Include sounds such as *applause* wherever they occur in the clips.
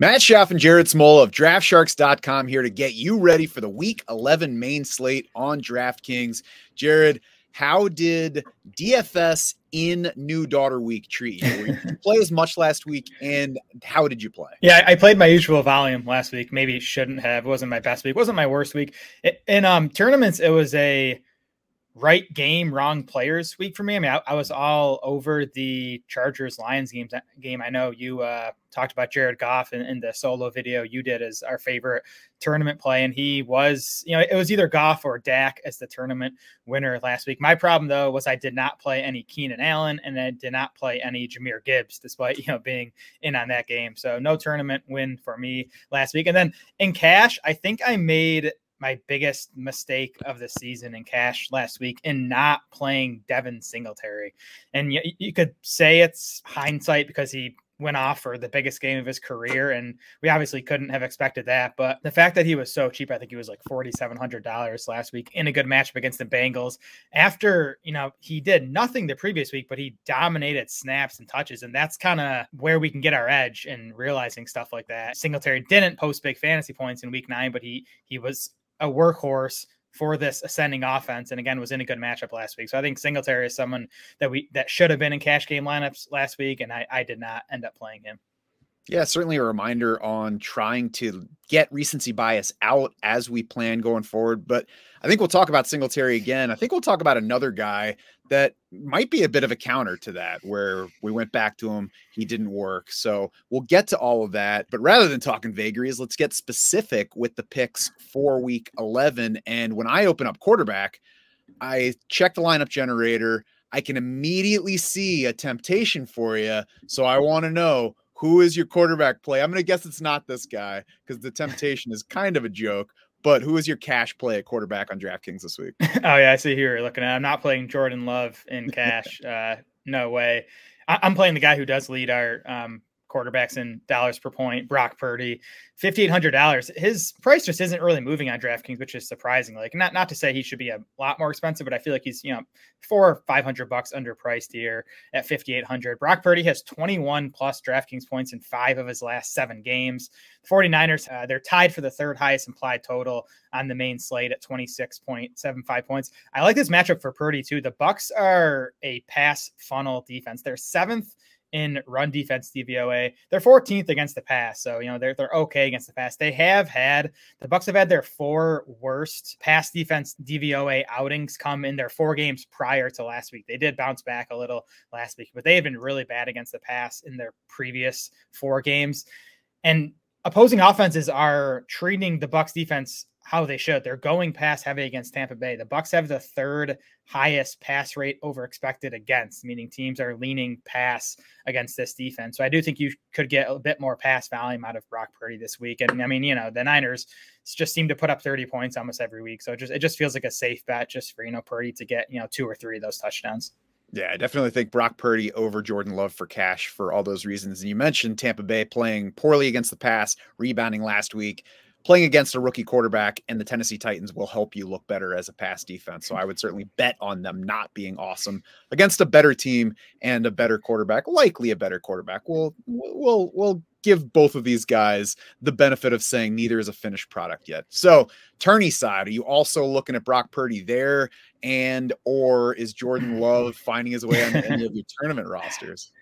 Matt Schauf and Jared Smola of DraftSharks.com here to get you ready for the Week 11 main slate on DraftKings. Jared, how did DFS in New Daughter Week treat you? Did you *laughs* play as much last week, and how did you play? Yeah, I played my usual volume last week. Maybe shouldn't have. It wasn't my best week. It wasn't my worst week. In um tournaments, it was a right game, wrong players week for me. I mean, I, I was all over the Chargers Lions games game. I know you uh, talked about Jared Goff in, in, the solo video you did as our favorite tournament play, and he was, you know, it was either Goff or Dak as the tournament winner last week. My problem though was I did not play any Keenan Allen, and I did not play any Jahmyr Gibbs, despite you know being in on that game. So no tournament win for me last week. And then in cash, I think I made my biggest mistake of the season in cash last week in not playing Devin Singletary. And you, you could say it's hindsight because he went off for the biggest game of his career. And we obviously couldn't have expected that. But the fact that he was so cheap, I think he was like $4,700 last week in a good matchup against the Bengals. After, you know, he did nothing the previous week, but he dominated snaps and touches. And that's kind of where we can get our edge in realizing stuff like that. Singletary didn't post big fantasy points in week nine, but he he was a workhorse for this ascending offense and again was in a good matchup last week. So I think Singletary is someone that we that should have been in cash game lineups last week and I, I did not end up playing him. Yeah, certainly a reminder on trying to get recency bias out as we plan going forward. But I think we'll talk about Singletary again. I think we'll talk about another guy that might be a bit of a counter to that, where we went back to him, he didn't work. So we'll get to all of that. But rather than talking vagaries, let's get specific with the picks for week 11. And when I open up quarterback, I check the lineup generator. I can immediately see a temptation for you. So I want to know who is your quarterback play? I'm going to guess it's not this guy because the temptation is kind of a joke. But who is your cash play at quarterback on DraftKings this week? *laughs* oh yeah, I see here looking at. I'm not playing Jordan Love in *laughs* cash. uh, no way. I- am playing the guy who does lead our um, quarterbacks in dollars per point, Brock Purdy, fifty eight hundred dollars. His price just isn't really moving on DraftKings, which is surprising. Like not not to say he should be a lot more expensive, but I feel like he's you know four or five hundred bucks underpriced here at fifty eight hundred. Brock Purdy has twenty one plus DraftKings points in five of his last seven games. 49ers, uh, they're tied for the third highest implied total on the main slate at 26.75 points. I like this matchup for Purdy too. The Bucs are a pass funnel defense. They're seventh in run defense DVOA. They're 14th against the pass, so you know they're they're okay against the pass. They have had the Bucs have had their four worst pass defense DVOA outings come in their four games prior to last week. They did bounce back a little last week, but they have been really bad against the pass in their previous four games. And opposing offenses are treating the Bucs defense how they should. They're going pass heavy against Tampa Bay. The Bucs have the third highest pass rate over expected against, meaning teams are leaning pass against this defense. So I do think you could get a bit more pass volume out of Brock Purdy this week. And I mean, you know, the Niners just seem to put up 30 points almost every week. So it just it just feels like a safe bet just for, you know, Purdy to get, you know, two or three of those touchdowns. Yeah, I definitely think Brock Purdy over Jordan Love for cash for all those reasons. And you mentioned Tampa Bay playing poorly against the pass, rebounding last week playing against a rookie quarterback and the Tennessee Titans will help you look better as a pass defense. So I would certainly bet on them not being awesome against a better team and a better quarterback, likely a better quarterback. We'll we'll we'll give both of these guys the benefit of saying neither is a finished product yet. So, tourney side, are you also looking at Brock Purdy there and or is Jordan Love finding his way on any of your *laughs* tournament rosters?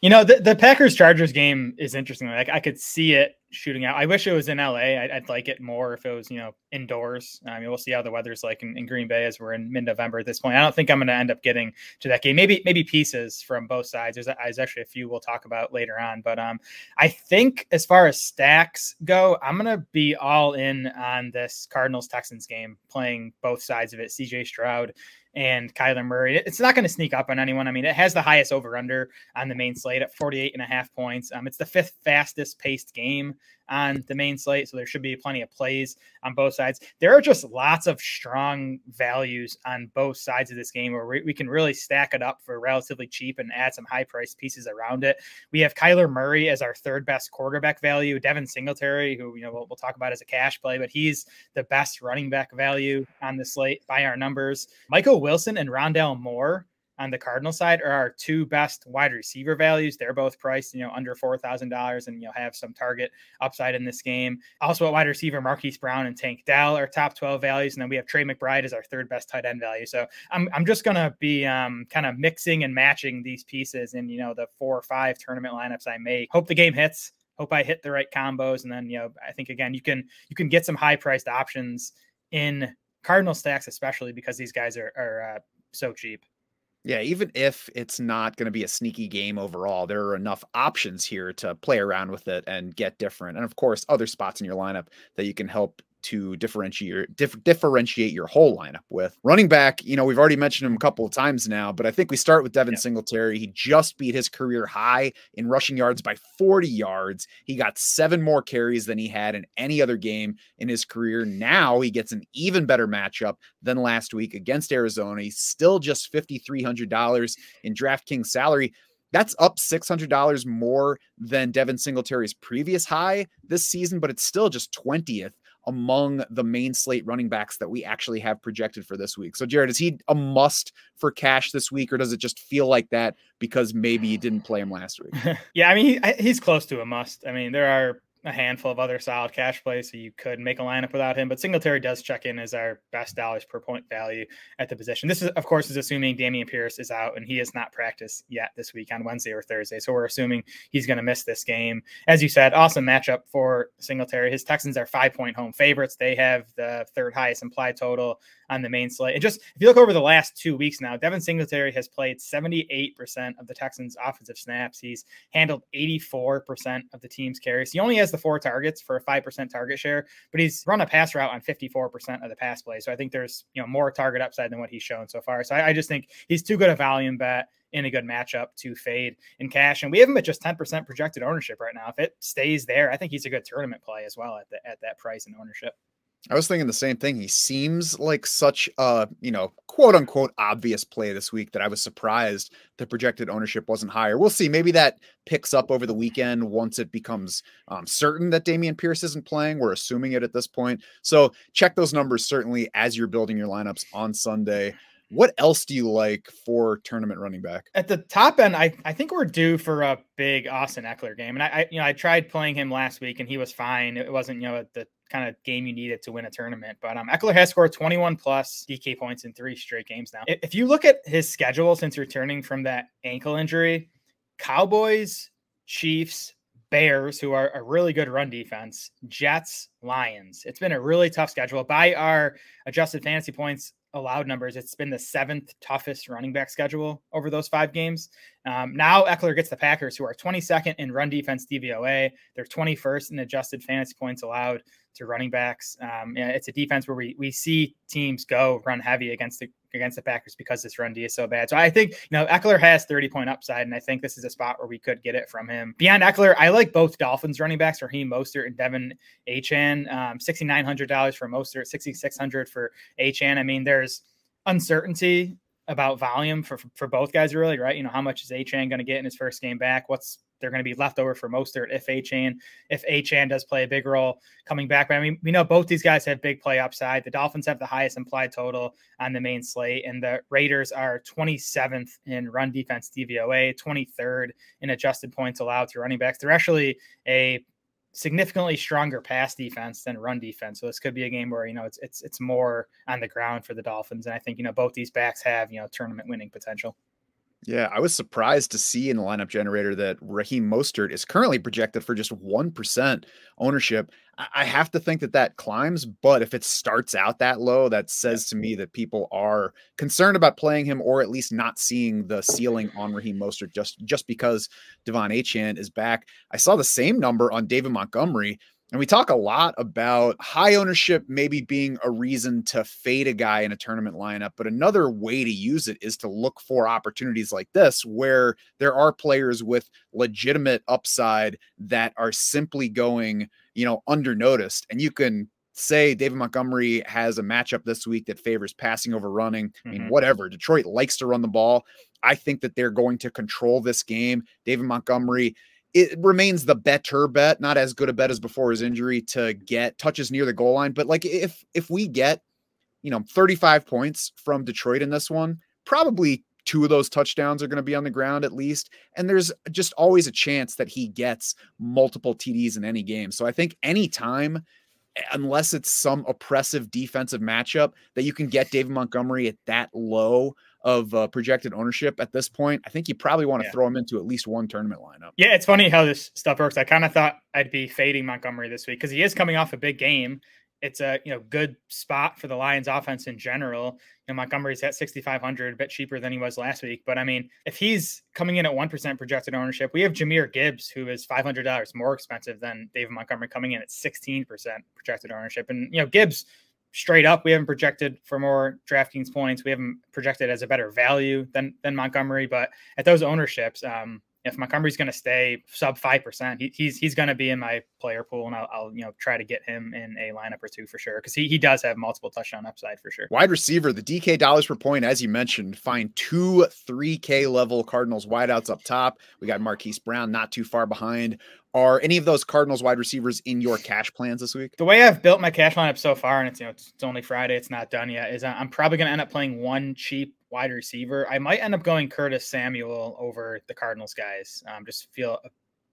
You know, the, the Packers Chargers game is interesting. Like I could see it shooting out. I wish it was in LA. I'd, I'd, like it more if it was, you know, indoors. I mean, we'll see how the weather's like in, in Green Bay as we're in mid-November at this point. I don't think I'm going to end up getting to that game. Maybe, maybe pieces from both sides. There's, there's actually a few we'll talk about later on. But um, I think as far as stacks go, I'm going to be all in on this Cardinals Texans game, playing both sides of it. CJ Stroud and Kyler Murray. It's not going to sneak up on anyone. I mean, it has the highest over under on the main slate at 48 and a half points. Um, it's the fifth fastest paced game on the main slate. So there should be plenty of plays on both sides. There are just lots of strong values on both sides of this game where we, we can really stack it up for relatively cheap and add some high price pieces around it. We have Kyler Murray as our third best quarterback value, Devin Singletary, who, you know, we'll, we'll talk about as a cash play, but he's the best running back value on the slate by our numbers. Michael Wilson and Rondale Moore on the Cardinal side are our two best wide receiver values. They're both priced, you know, under four thousand dollars, and you'll have some target upside in this game. Also, at wide receiver, Marquise Brown and Tank Dell are top twelve values, and then we have Trey McBride as our third best tight end value. So I'm I'm just gonna be um, kind of mixing and matching these pieces in you know the four or five tournament lineups I make. Hope the game hits. Hope I hit the right combos, and then you know I think again you can you can get some high priced options in Cardinal stacks, especially because these guys are are uh, so cheap. Yeah, even if it's not going to be a sneaky game overall, there are enough options here to play around with it and get different. And of course, other spots in your lineup that you can help to differentiate your dif- differentiate your whole lineup with. Running back, you know, we've already mentioned him a couple of times now, but I think we start with Devin yeah. Singletary. He just beat his career high in rushing yards by 40 yards. He got seven more carries than he had in any other game in his career. Now he gets an even better matchup than last week against Arizona. He's still just $5,300 in DraftKings salary. That's up $600 more than Devin Singletary's previous high this season, but it's still just 20th among the main slate running backs that we actually have projected for this week. So, Jared, is he a must for cash this week, or does it just feel like that because maybe you didn't play him last week? *laughs* yeah, I mean, he, he's close to a must. I mean, there are a handful of other solid cash plays, so you could make a lineup without him. But Singletary does check in as our best dollars per point value at the position. This is, of course, is assuming Dameon Pierce is out and he has not practiced yet this week on Wednesday or Thursday. So we're assuming he's going to miss this game. As you said, awesome matchup for Singletary. His Texans are five point home favorites. They have the third highest implied total on the main slate. And just if you look over the last two weeks now, Devin Singletary has played 78% of the Texans' offensive snaps. He's handled 84% of the team's carries. He only has four targets for a 5% target share, but he's run a pass route on 54% of the pass play. So I think there's you know more target upside than what he's shown so far. So I, I just think he's too good a volume bet in a good matchup to fade in cash. And we have him at just 10% projected ownership right now. If it stays there, I think he's a good tournament play as well at the, at that price and ownership. I was thinking the same thing. He seems like such a, you know, quote unquote obvious play this week that I was surprised the projected ownership wasn't higher. We'll see. Maybe that picks up over the weekend once it becomes um, certain that Dameon Pierce isn't playing. We're assuming it at this point. So check those numbers certainly as you're building your lineups on Sunday. What else do you like for tournament running back? At the top end, I, I think we're due for a big Austin Ekeler game. And I, I you know I tried playing him last week and he was fine. It wasn't you know the kind of game you needed to win a tournament. But um, Ekeler has scored 21 plus DK points in three straight games now. If you look at his schedule since returning from that ankle injury, Cowboys, Chiefs, Bears, who are a really good run defense, Jets, Lions. It's been a really tough schedule. By our adjusted fantasy points, allowed numbers, it's been the seventh toughest running back schedule over those five games. Um, now Ekeler gets the Packers, who are 22nd in run defense DVOA. They're 21st in adjusted fantasy points allowed to running backs. Um, it's a defense where we we see teams go run heavy against the against the Packers because this run D is so bad. So I think you know Ekeler has 30 point upside, and I think this is a spot where we could get it from him. Beyond Ekeler, I like both Dolphins running backs, Raheem Mostert and De'Von Achane. Um, $6,900 for Mostert, 6600 for Achane. I mean, there's uncertainty about volume for, for both guys, really, right? You know, how much is Achane going to get in his first game back? What's they're going to be left over for Mostert if Achane if Achane does play a big role coming back. But I mean, we know both these guys have big play upside. The Dolphins have the highest implied total on the main slate, and the Raiders are 27th in run defense DVOA, 23rd in adjusted points allowed to running backs. They're actually a significantly stronger pass defense than run defense. So this could be a game where you know it's it's it's more on the ground for the Dolphins, and I think you know both these backs have you know tournament winning potential. Yeah, I was surprised to see in the lineup generator that Raheem Mostert is currently projected for just 1% ownership. I have to think that that climbs, but if it starts out that low, that says to me that people are concerned about playing him or at least not seeing the ceiling on Raheem Mostert just, just because De'Von Achane is back. I saw the same number on David Montgomery and we talk a lot about high ownership maybe being a reason to fade a guy in a tournament lineup, but another way to use it is to look for opportunities like this where there are players with legitimate upside that are simply going, you know, under noticed. And you can say David Montgomery has a matchup this week that favors passing over running. I mean, mm-hmm. whatever. Detroit likes to run the ball. I think that they're going to control this game. David Montgomery it remains the better bet, not as good a bet as before his injury to get touches near the goal line. But like if if we get, you know, 35 points from Detroit in this one, probably two of those touchdowns are going to be on the ground at least. And there's just always a chance that he gets multiple TDs in any game. So I think anytime, eh, unless it's some oppressive defensive matchup, that you can get David Montgomery at that low of uh, projected ownership at this point, I think you probably want to yeah. throw him into at least one tournament lineup. Yeah, it's funny how this stuff works. I kind of thought I'd be fading Montgomery this week because he is coming off a big game it's a you know good spot for the Lions offense in general. You know, Montgomery's at 6,500, a bit cheaper than he was last week. But I mean, if he's coming in at 1% projected ownership, we have Jahmyr Gibbs, who is $500 more expensive than David Montgomery, coming in at 16% projected ownership. And, you know, Gibbs straight up, we haven't projected for more DraftKings points. We haven't projected as a better value than, than Montgomery. But at those ownerships, um, if Montgomery's going to stay sub five percent, he, he's he's going to be in my player pool, and I'll, I'll, you know try to get him in a lineup or two for sure because he he does have multiple touchdown upside for sure. Wide receiver, the DK dollars per point, as you mentioned, find two three K level Cardinals wideouts up top. We got Marquise Brown not too far behind. Are any of those Cardinals wide receivers in your cash plans this week? The way I've built my cash lineup so far, and it's you know it's, it's only Friday, it's not done yet, is I'm probably going to end up playing one cheap wide receiver. I might end up going Curtis Samuel over the Cardinals guys. Um, just feel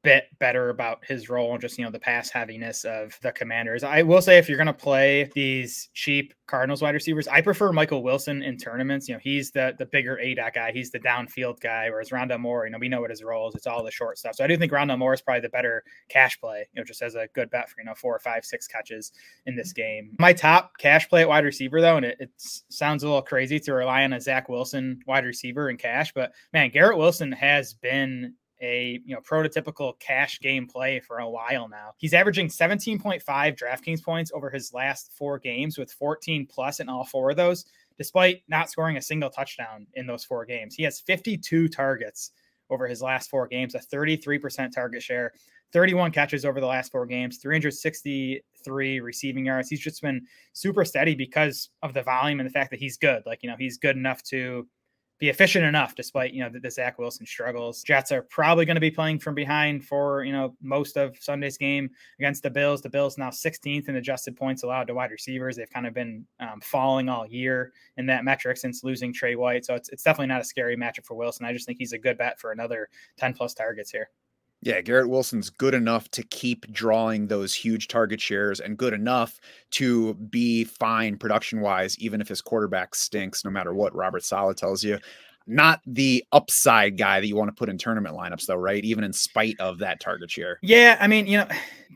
bit better about his role and just you know the pass heaviness of the commanders. I will say if you're going to play these cheap cardinals wide receivers i prefer michael wilson in tournaments. You know he's the the bigger a dot guy. He's the downfield guy whereas rondale moore you know we know what his role is. It's all the short stuff. So i do think rondale moore is probably the better cash play you know just as a good bet for you know four or five six catches in this game. My top cash play at wide receiver though and it, it sounds a little crazy to rely on a zach wilson wide receiver in cash but man garrett wilson has been a you know prototypical cash game play for a while now. He's averaging 17.5 DraftKings points over his last four games with 14 plus in all four of those, despite not scoring a single touchdown in those four games. He has 52 targets over his last four games, a 33% target share, 31 catches over the last four games, 363 receiving yards. He's just been super steady because of the volume and the fact that he's good. Like, you know, he's good enough to be efficient enough despite you know the, Zach Wilson struggles. Jets are probably going to be playing from behind for you know most of Sunday's game against the Bills. The Bills now 16th in adjusted points allowed to wide receivers. They've kind of been um, falling all year in that metric since losing Trey White. So it's it's definitely not a scary matchup for Wilson. I just think he's a good bet for another 10 plus targets here. Yeah, Garrett Wilson's good enough to keep drawing those huge target shares and good enough to be fine production wise, even if his quarterback stinks, no matter what Robert Saleh tells you. Not the upside guy that you want to put in tournament lineups, though, right? Even in spite of that target share. Yeah, I mean, you know,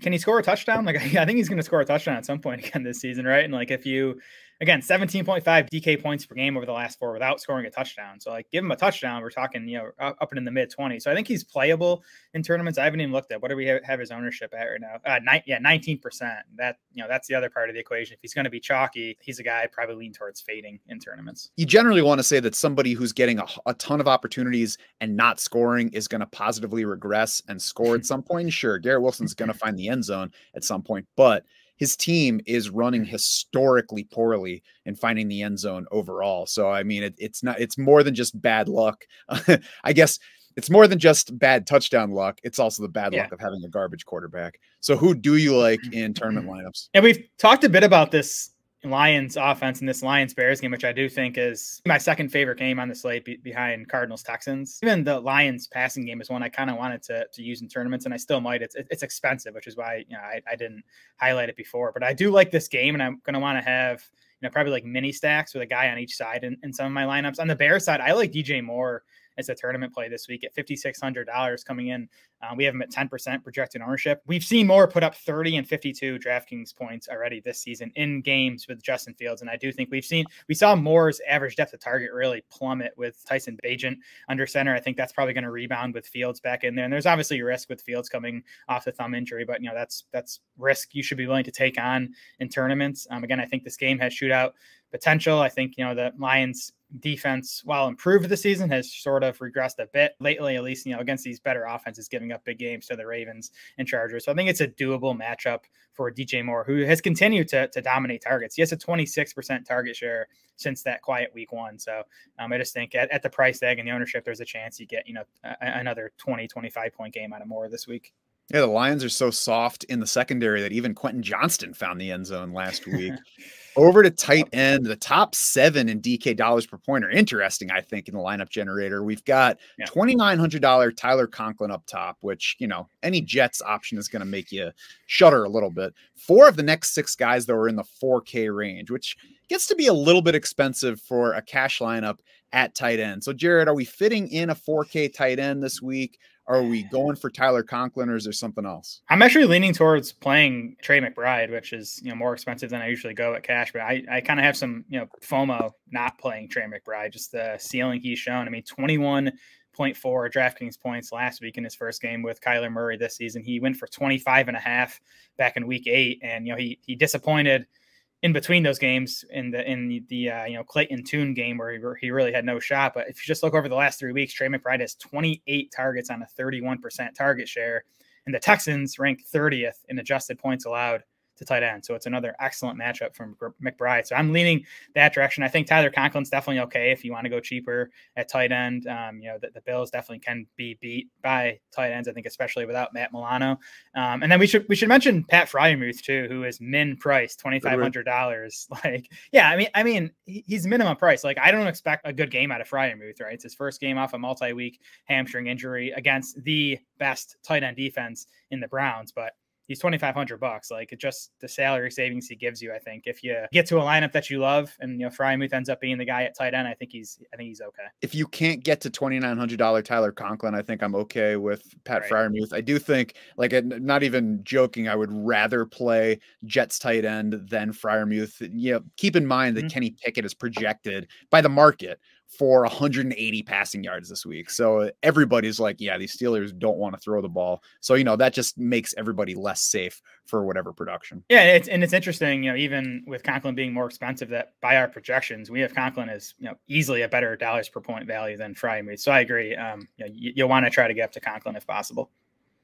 can he score a touchdown? Like, *laughs* I think he's going to score a touchdown at some point again this season, right? And like, if you again 17.5 DK points per game over the last four without scoring a touchdown. So like give him a touchdown, we're talking you know up and in the mid 20s. So I think he's playable in tournaments. I haven't even looked at what do we have his ownership at right now? Uh, nine, yeah, 19 percent. That you know that's the other part of the equation. If he's going to be chalky, he's a guy I probably lean towards fading in tournaments. You generally want to say that somebody who's getting a, a ton of opportunities and not scoring is going to positively regress and score at *laughs* some point. Sure, Garrett Wilson's going to find the end zone at some point, but his team is running mm. historically poorly in finding the end zone overall. So I mean, it, it's not it's more than just bad luck. *laughs* I guess it's more than just bad touchdown luck. It's also the bad yeah. luck of having a garbage quarterback. So who do you like mm. in tournament lineups? And we've talked a bit about this Lions offense in this Lions Bears game, which I do think is my second favorite game on the slate be- behind Cardinals Texans. Even the Lions passing game is one I kind of wanted to, to use in tournaments, and I still might. It's it's expensive, which is why you know I, I didn't highlight it before. But I do like this game, and I'm going to want to have you know probably like mini stacks with a guy on each side in, in some of my lineups. On the Bears side, I like DJ Moore as a tournament play this week at $5,600 coming in. Uh, we have him at 10% projected ownership. We've seen Moore put up 30 and 52 DraftKings points already this season in games with Justin Fields. And I do think we've seen, we saw Moore's average depth of target really plummet with Tyson Bagent under center. I think that's probably going to rebound with Fields back in there. And there's obviously risk with Fields coming off the thumb injury, but you know, that's, that's risk you should be willing to take on in tournaments. Um, again, I think this game has shootout potential. I think, you know, the Lions defense, while improved this season, has sort of regressed a bit lately, at least, you know, against these better offenses, giving up big games to the Ravens and Chargers. So I think it's a doable matchup for DJ Moore, who has continued to, to dominate targets. He has a 26% target share since that quiet week one. So um, I just think at, at, the price tag and the ownership, there's a chance you get, you know, a, another 20, 25 point game out of Moore this week. Yeah, the Lions are so soft in the secondary that even Quentin Johnston found the end zone last week. *laughs* Over to tight end, the top seven in DK dollars per point are interesting, I think, in the lineup generator. We've got yeah. $2,900 Tyler Conklin up top, which, you know, any Jets option is going to make you shudder a little bit. Four of the next six guys, though, are in the 4K range, which gets to be a little bit expensive for a cash lineup at tight end. So, Jared, are we fitting in a 4K tight end this week? Are we going for Tyler Conklin or is there something else? I'm actually leaning towards playing Trey McBride, which is you know more expensive than I usually go at cash, but I, I kind of have some you know FOMO not playing Trey McBride, just the ceiling he's shown. I mean, 21 Point four DraftKings points last week in his first game with Kyler Murray this season. He went for 25 and a half back in week eight, and you know he he disappointed in between those games in the in the uh, you know Clayton Tune game where he, he really had no shot. But if you just look over the last three weeks, Trey McBride has 28 targets on a 31% target share, and the Texans rank 30th in adjusted points allowed to tight end. So it's another excellent matchup from McBride. So I'm leaning that direction. I think Tyler Conklin's definitely okay if you want to go cheaper at tight end. Um, you know, the, the, Bills definitely can be beat by tight ends. I think, especially without Matt Milano. Um, and then we should we should mention Pat Freiermuth too, who is min price twenty five hundred dollars. *laughs* Like, yeah, I mean, I mean, he's minimum price. Like, I don't expect a good game out of Freiermuth. Right, it's his first game off a multi week hamstring injury against the best tight end defense in the Browns, but he's 2500 bucks like just the salary savings he gives you i think if you get to a lineup that you love and you know Freiermuth ends up being the guy at tight end i think he's i think he's okay if you can't get to $2900 tyler conklin i think i'm okay with pat right. Freiermuth i do think like not even joking i would rather play jets tight end than Freiermuth you know keep in mind that mm-hmm. kenny pickett is projected by the market for 180 passing yards this week. So everybody's like, yeah, these Steelers don't want to throw the ball. So, you know, that just makes everybody less safe for whatever production. Yeah. It's, and it's interesting, you know, even with Conklin being more expensive, that by our projections, we have Conklin as, you know, easily a better dollars per point value than Freiermuth. So I agree. Um, you, know, you, you want to try to get up to Conklin if possible.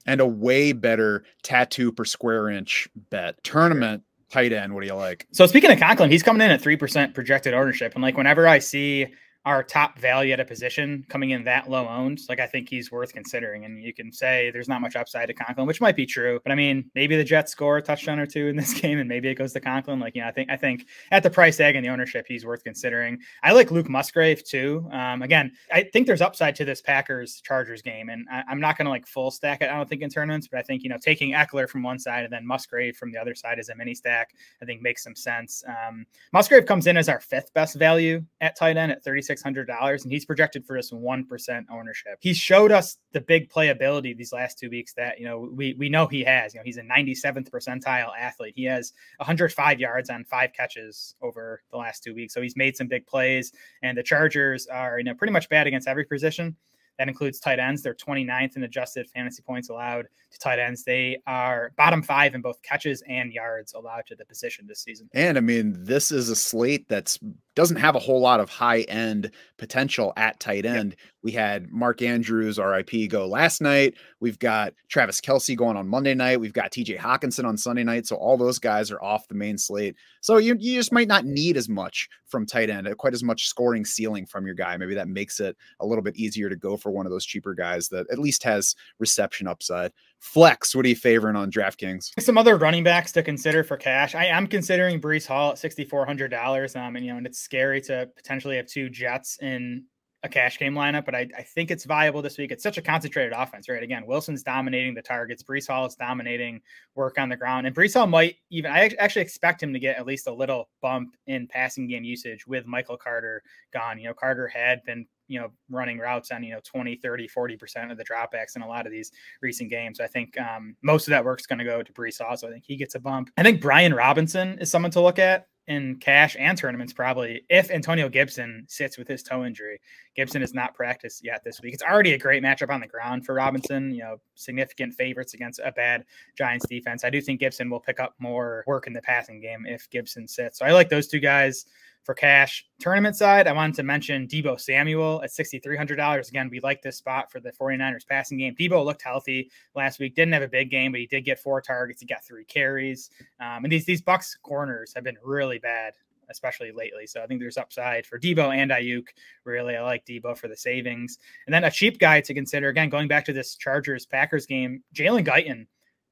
And a way better tattoo per square inch bet tournament. Tight end, what do you like? So speaking of Conklin, he's coming in at three percent projected ownership, and like whenever I see our top value at a position coming in that low owned, like I think he's worth considering. And you can say there's not much upside to Conklin, which might be true. But I mean, maybe the Jets score a touchdown or two in this *laughs* game, and maybe it goes to Conklin. Like, yeah, I think I think at the price tag and the ownership, he's worth considering. I like Luke Musgrave too. Um, again, I think there's upside to this Packers Chargers game, and I, am not going to like full stack it. I don't think in tournaments, but I think you know taking Ekeler from one side and then Musgrave from the other side as a mini stack, I think makes some sense. Um, Musgrave comes in as our fifth best value at tight end at 36 $600, and he's projected for just 1% ownership. He showed us the big playability these last two weeks that, you know, we, we know he has. You know, he's a 97th percentile athlete. He has 105 yards on five catches over the last two weeks. So he's made some big plays, and the Chargers are, you know, pretty much bad against every position. That includes tight ends. They're 29th in adjusted fantasy points allowed to tight ends. They are bottom five in both catches and yards allowed to the position this season. And I mean, this is a slate that's doesn't have a whole lot of high end potential at tight end. Yep. We had Mark Andrews, RIP, go last night. We've got Travis Kelce going on Monday night. We've got TJ Hockenson on Sunday night. So all those guys are off the main slate. So you, you just might not need as much from tight end, quite as much scoring ceiling from your guy. Maybe that makes it a little bit easier to go for one of those cheaper guys that at least has reception upside. Flex, what are you favoring on DraftKings? Some other running backs to consider for cash. I am considering Breece Hall at sixty four hundred dollars. Um, and you know, and it's scary to potentially have two Jets in a cash game lineup, but I, I, think it's viable this week. It's such a concentrated offense, right? Again, Wilson's dominating the targets. Breece Hall is dominating work on the ground. And Breece Hall might even, I actually expect him to get at least a little bump in passing game usage with Michael Carter gone. You know, Carter had been you know running routes on you know 20 30 40% of the dropbacks in a lot of these recent games i think um, most of that work's going to go to Breece Hall, so i think he gets a bump i think brian robinson is someone to look at in cash and tournaments probably if Antonio Gibson sits with his toe injury. Gibson has not practiced yet this week. It's already a great matchup on the ground for Robinson, you know, significant favorites against a bad Giants defense. I do think Gibson will pick up more work in the passing game if Gibson sits. So I like those two guys for cash. Tournament side, I wanted to mention Deebo Samuel at $6,300. Again, we like this spot for the 49ers passing game. Deebo looked healthy last week, didn't have a big game, but he did get four targets. He got three carries. Um, and these, these Bucs corners have been really bad especially lately. So I think there's upside for Deebo and Aiyuk. Really, I like Deebo for the savings. And then a cheap guy to consider again, going back to this Chargers Packers game, Jalen Guyton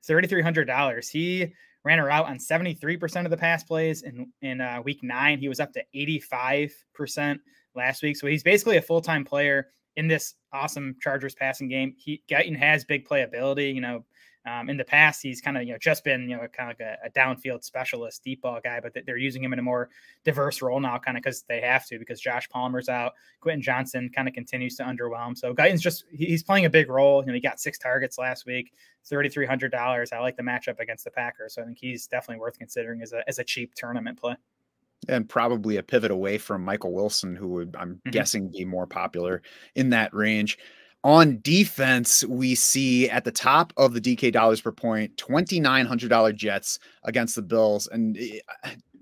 $3,300. He ran a route on 73% of the pass plays in, in uh, week nine. He was up to 85% last week. So he's basically a full time player in this awesome Chargers passing game. He Guyton has big playability. You know, um, in the past, he's kind of you know just been you know kind of like a, a, downfield specialist, deep ball guy, but they're using him in a more diverse role now, kind of because they have to because Josh Palmer's out, Quentin Johnston kind of continues to underwhelm. So Guyton's just he's playing a big role. You know, he got six targets last week, thirty three hundred dollars. I like the matchup against the Packers, so I think he's definitely worth considering as a as a cheap tournament play and probably a pivot away from Michael Wilson, who would, I'm mm-hmm. guessing, be more popular in that range. On defense, we see at the top of the DK dollars per point, $2,900 Jets against the Bills. And eh,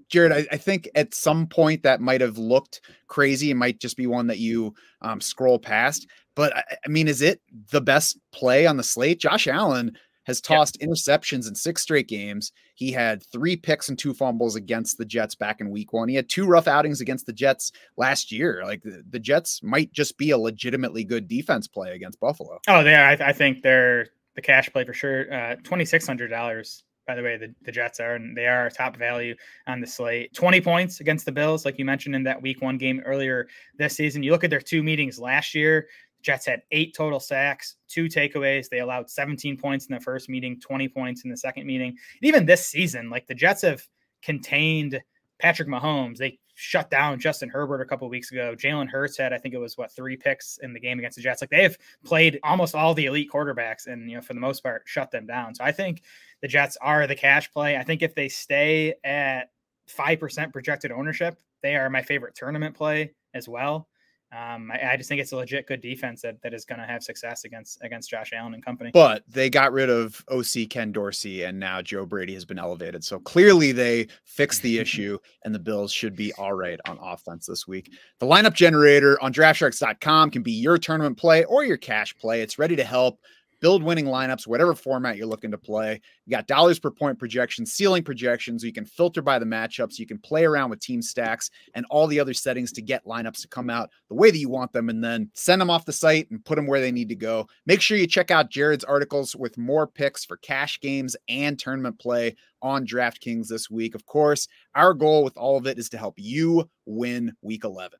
Jared, I, I, think at some point that might have looked crazy. It might just be one that you um, scroll past. But I, I mean, is it the best play on the slate? Josh Allen has tossed yep. interceptions in six straight games. He had three picks and two fumbles against the Jets back in week one. He had two rough outings against the Jets last year. Like the, the Jets might just be a legitimately good defense play against Buffalo. Oh, they are. I, I think they're the cash play for sure. Uh, $2,600 by the way, the, the Jets are, and they are top value on the slate. 20 points against the Bills, like you mentioned in that week one game earlier this season. You look at their two meetings last year, Jets had eight total sacks, two takeaways. They allowed 17 points in the first meeting, 20 points in the second meeting. And even this season, like the Jets have contained Patrick Mahomes. They shut down Justin Herbert a couple weeks ago. Jalen Hurts had, I think it was what three picks in the game against the Jets. Like they have played almost all the elite quarterbacks and you know for the most part shut them down. So I think the Jets are the cash play. I think if they stay at five percent projected ownership, they are my favorite tournament play as well. Um, I, I, just think it's a legit good defense that, that is going to have success against against Josh Allen and company. But they got rid of OC Ken Dorsey, and now Joe Brady has been elevated. So clearly they fixed the *laughs* issue, and the Bills should be all right on offense this week. The lineup generator on DraftSharks.com can be your tournament play or your cash play. It's ready to help build winning lineups, whatever format you're looking to play. You got dollars per point projections, ceiling projections. You can filter by the matchups. You can play around with team stacks and all the other settings to get lineups to come out the way that you want them and then send them off the site and put them where they need to go. Make sure you check out Jared's articles with more picks for cash games and tournament play on DraftKings this week. Of course, our goal with all of it is to help you win week 11.